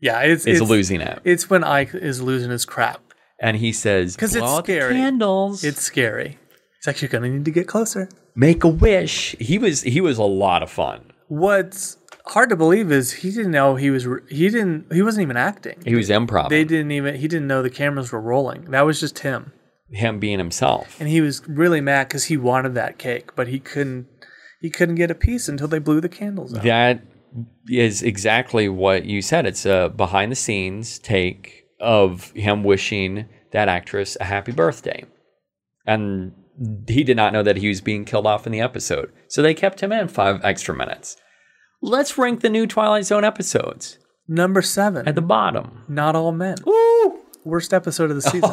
Yeah, it's is it's, losing it. It's when Ike is losing his crap. and he says, because it's "Blow out the scary. candles. It's scary. It's actually gonna need to get closer. make a wish." He was he was a lot of fun. What's hard to believe is he didn't know he was. He didn't. He wasn't even acting. He was improv. They didn't even. He didn't know the cameras were rolling. That was just him, him being himself. and he was really mad because he wanted that cake, but he couldn't. He couldn't get a piece until they blew the candles out. That is exactly what you said. It's a behind the scenes take of him wishing that actress a happy birthday. And he did not know that he was being killed off in the episode. So they kept him in five extra minutes. Let's rank the new Twilight Zone episodes Number seven. at the bottom. Not all men. Worst episode of the season.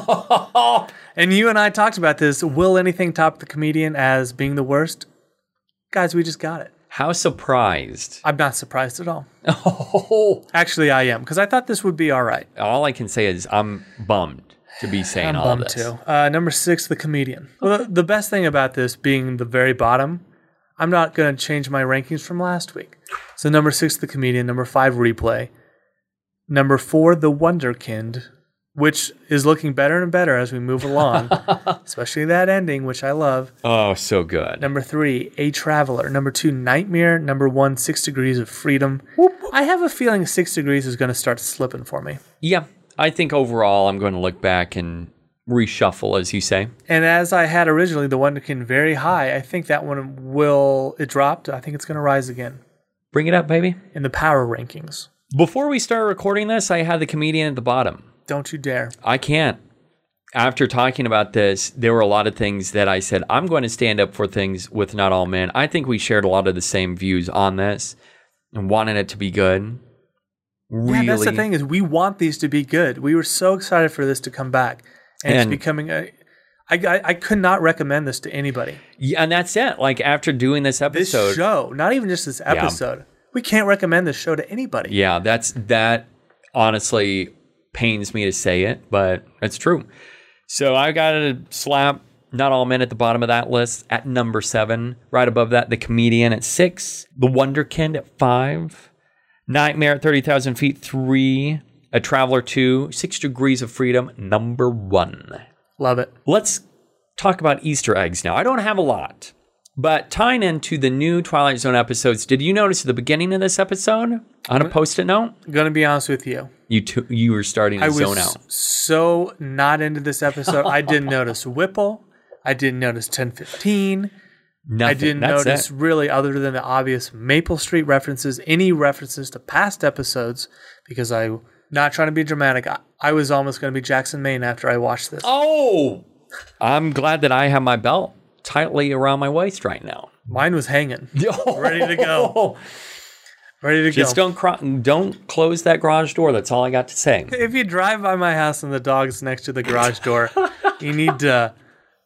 and you and I talked about this. Will anything top the comedian as being the worst? Guys, we just got it. How surprised. I'm not surprised at all. Oh, Actually, I am because I thought this would be all right. all I can say is I'm bummed to be saying I'm all bummed this. too. Uh, number six, the comedian. Well, the, the best thing about this being the very bottom, I'm not going to change my rankings from last week. So number six, the comedian. Number five, replay. Number four, the Wunderkind, which is looking better and better as we move along, especially that ending, which I love. Oh, so good. Number three, A Traveler. Number two, Nightmare. Number one, Six Degrees of Freedom. Whoop. I have a feeling Six Degrees is going to start slipping for me. Yeah, I think overall I'm going to look back and reshuffle, as you say. And as I had originally, the Wonderkin very high. I think that one will, it dropped. I think it's going to rise again Bring it up, baby. in the power rankings. Before we start recording this, I had the comedian at the bottom. Don't you dare. I can't. After talking about this, there were a lot of things that I said, I'm going to stand up for things with Not All Men. I think we shared a lot of the same views on this and wanted it to be good. Really. Yeah, that's the thing is we want these to be good. We were so excited for this to come back. And, And- it's becoming a, I, I, I could not recommend this to anybody. Yeah, and that's it. Like after doing this This episode, show, not even just this episode. we can't recommend this show to anybody. Yeah, that's that honestly pains me to say it, but it's true. So I got to slap not all men at the bottom of that list at number seven. Right above that, the comedian at six, the Wunderkind at five, Nightmare at 30,000 feet, three, A Traveler two, Six Degrees of Freedom, number one. Love it. Let's talk about Easter eggs now. I don't have a lot, but tying into the new Twilight Zone episodes, did you notice at the beginning of this episode on a mm-hmm. post it note? gonna be honest with you. You t- you were starting to I was zone out. so not into this episode. I didn't notice Whipple. I didn't notice 1015. Nothing. I didn't That's notice it. really other than the obvious Maple Street references, any references to past episodes, because I not trying to be dramatic. I, I was almost going to be Jackson Maine after I watched this. Oh, I'm glad that I have my belt tightly around my waist right now. Mine was hanging, ready to go, ready to Just go. Just don't cro- don't close that garage door. That's all I got to say. If you drive by my house and the dog's next to the garage door, you need to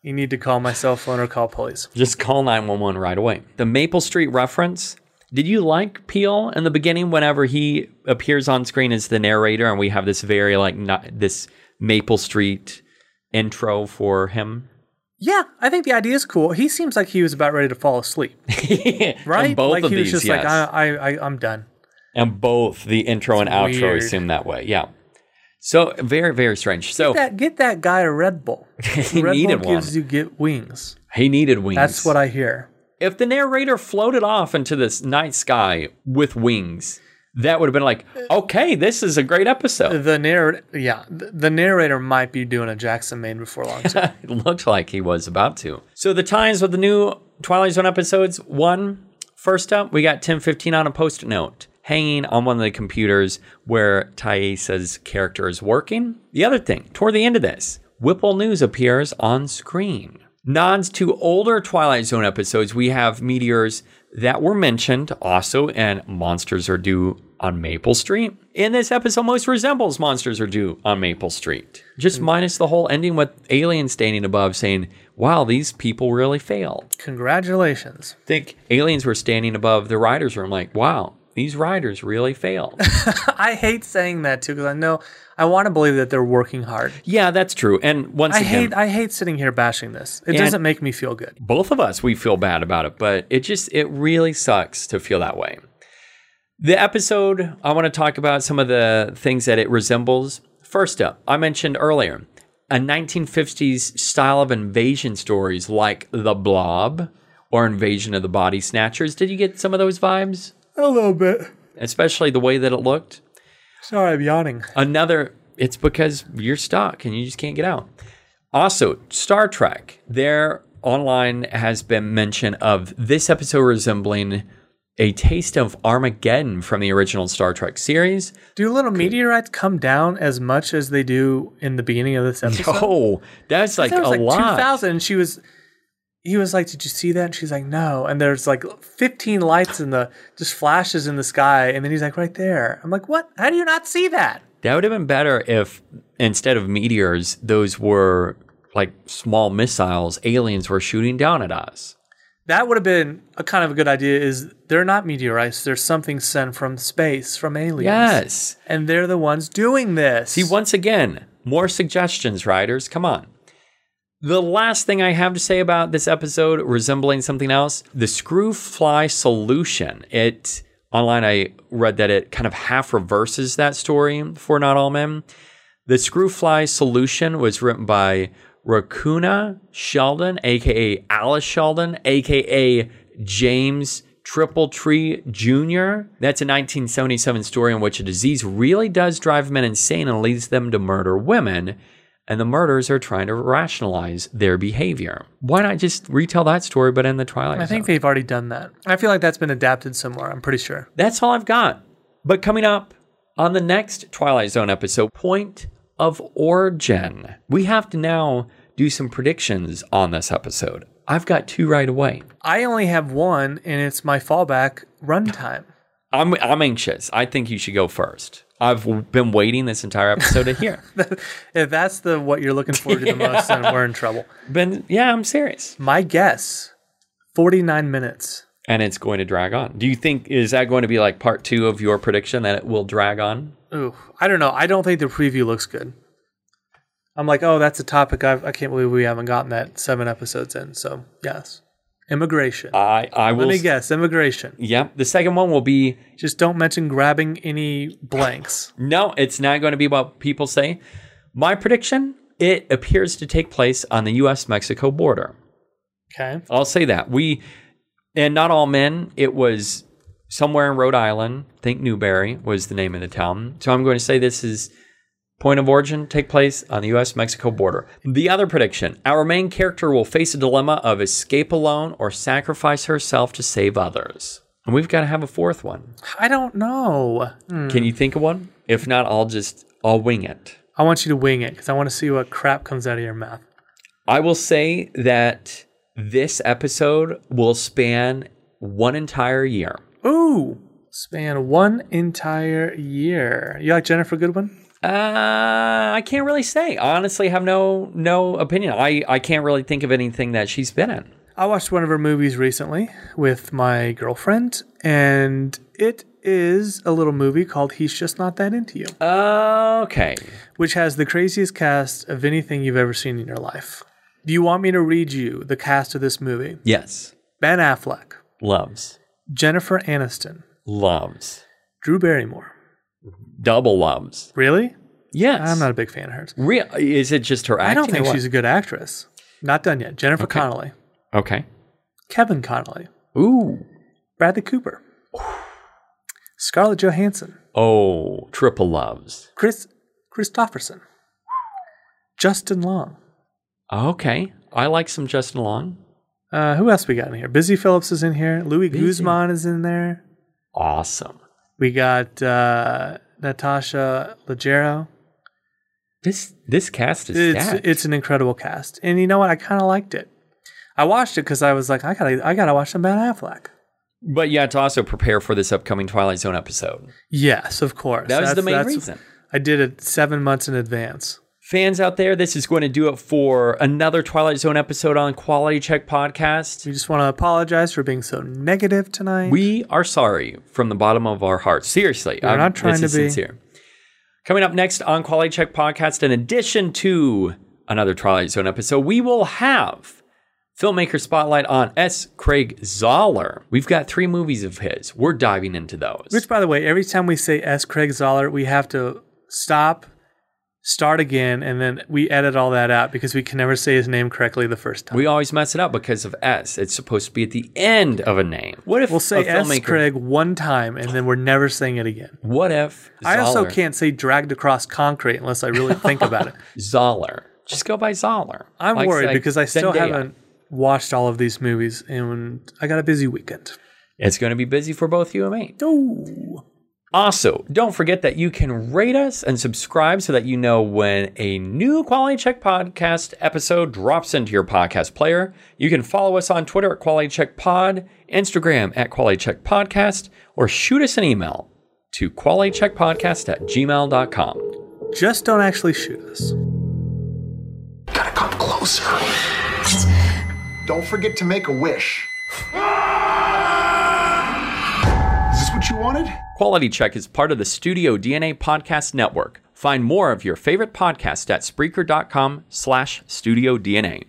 you need to call my cell phone or call police. Just call 911 right away. The Maple Street reference. Did you like Peele in the beginning whenever he appears on screen as the narrator and we have this very like not, this Maple Street intro for him? Yeah, I think the idea is cool. He seems like he was about ready to fall asleep, right? And both like of he was these, just yes. like, I, I, I, I'm done. and both the intro and outro weird. seem that way. Yeah. So very very strange. So That get that guy a Red Bull. he Red needed Bull gives one. you get wings. He needed wings. That's what I hear. if the narrator floated off into this night sky with wings, that would have been like, uh, okay, this is a great episode. The narrator, yeah, the, narrator might be doing a Jackson Maine before long. It looked like he was about to. So the times with the new Twilight Zone episodes. One, first up, we got 1015 on a post-it note hanging on one of the computers where Taissa's character is working. The other thing, toward the end of this, Whipple News appears on screen. Nods to older Twilight Zone episodes, we have meteors that were mentioned also, and Monsters Are Due on Maple Street. In this episode, most resembles Monsters Are Due on Maple Street. Just hmm. minus the whole ending with aliens standing above saying, wow, these people really failed. Congratulations. think aliens were standing above the writer's room like, wow, these writers really failed. I hate saying that too because I know I want to believe that they're working hard. yeah, that's true. And once I again, hate I hate sitting here bashing this. It doesn't make me feel good. both of us we feel bad about it but it just it really sucks to feel that way the episode i want to talk about some of the things that it resembles first up i mentioned earlier a 1950s style of invasion stories like the blob or invasion of the body snatchers did you get some of those vibes A little bit. especially the way that it looked Sorry, I'm yawning. another it's because you're stuck and you just can't get out also star trek there online has been mention of this episode resembling a taste of armageddon from the original star trek series Do little meteorites come down as much as they do in the beginning of this episode? oh that's like that a like lot 2000 she was he was like did you see that? And she's like no. And there's like 15 lights in the just flashes in the sky and then he's like right there. I'm like what? How do you not see that? That would have been better if instead of meteors those were like small missiles aliens were shooting down at us. That would have been a kind of a good idea is they're not meteorites they're something sent from space from aliens. Yes. And they're the ones doing this. See, once again, more suggestions, writers. Come on. The last thing I have to say about this episode, resembling something else, the screw fly solution. It online I read that it kind of half reverses that story for Not All Men. The screw fly solution was written by Raccoona Sheldon, aka Alice Sheldon, aka James Tiptree Jr. That's a 1977 story in which a disease really does drive men insane and leads them to murder women, and the murders are trying to rationalize their behavior. Why not just retell that story, but in the Twilight Zone? i think Zone? they've already done that i feel like that's been adapted somewhere i'm pretty sure That's all I've got. But coming up on the next Twilight Zone episode, Point of Origin, we have to now do some predictions on this episode. I've got two right away. i only have one and it's my fallback runtime I'm I'm anxious. I think you should go first. I've been waiting this entire episode to hear. if that's the what you're looking forward to the most then we're in trouble Been yeah, I'm serious. My guess 49 minutes. and it's going to drag on. Do you think is that going to be like part two of your prediction that it will drag on? Ooh, I don't know. I don't think the preview looks good. I'm like, oh, that's a topic I've, I can't believe we haven't gotten that seven episodes in. So yes, immigration. I I will. Let me guess, immigration. Yeah, the second one will be Just don't mention grabbing any blanks. no. It's not going to be what people say. My prediction: it appears to take place on the U.S. Mexico border. Okay. I'll say that we, and not all men. It was somewhere in Rhode Island. Think Newberry was the name of the town. So I'm going to say this is point of origin take place on the U.S. Mexico border. The other prediction: our main character will face a dilemma of escape alone or sacrifice herself to save others. And we've got to have a fourth one. I don't know. Hmm. Can you think of one? If not, I'll just I'll wing it. I want you to wing it because I want to see what crap comes out of your mouth. I will say that this episode will span one entire year. Ooh, span one entire year. You like Ginnifer Goodwin? Uh, I can't really say. Honestly have no no opinion. I, I can't really think of anything that she's been in. I watched one of her movies recently with my girlfriend, and it is a little movie called He's Just Not That Into You, Okay. which has the craziest cast of anything you've ever seen in your life. Do you want me to read you the cast of this movie? Yes. Ben Affleck, Loves. Jennifer Aniston, Loves. Drew Barrymore. Double loves. Really? Yes. I'm not a big fan of hers. Real. Is it just her acting? I don't think she's a good actress. Not done yet. Jennifer Okay. Connelly, Okay. Kevin Connolly, Ooh. Bradley Cooper, Scarlett Johansson, Oh, triple loves. Kris Kristofferson, Justin Long. Okay. I like some Justin Long. Uh, who else we got in here? Busy Phillips is in here. Louis Busy. Guzman is in there. Awesome. We got uh, Natasha Leggero. This this cast is It's stacked. it's an incredible cast, and you know what? I kind of liked it. I watched it because I was like, I gotta I gotta watch some Ben Affleck. but you have to also prepare for this upcoming Twilight Zone episode. Yes, of course. That was the main that's- reason. I did it seven months in advance. Fans out there, this is going to do it for another Twilight Zone episode on Quality Check Podcast. We just want to apologize for being so negative tonight. We are sorry from the bottom of our hearts. Seriously, We're not trying to be. sincere. Coming up next on Quality Check Podcast, in addition to another Twilight Zone episode, we will have filmmaker spotlight on S. Craig Zahler. We've got three movies of his. We're diving into those. Which, by the way, every time we say S. Craig Zahler, we have to stop, start again, and then we edit all that out because we can never say his name correctly the first time. we always mess it up because of S. It's supposed to be at the end of a name. What if We'll say a S. filmmaker? Craig one time, and then we're never saying it again. What if I also Zahler- can't say dragged across concrete unless I really think about it. Zahler? Just go by Zahler. I'm Like, worried say, because I still Zendaya. haven't watched all of these movies, and I got a busy weekend. It's going to be busy for both you and me. Oh, Also, don't forget that you can rate us and subscribe so that you know when a new Quality Check podcast episode drops into your podcast player. You can follow us on Twitter at Quality Check Pod, Instagram at Quality Check Podcast, or shoot us an email to qualitycheckpodcast at gmail.com. just don't actually shoot us. Gotta come closer. Don't forget to make a wish. Is this what you wanted? Quality Check is part of the Studio DNA Podcast Network. Find more of your favorite podcast at Spreaker.com slash Studio DNA.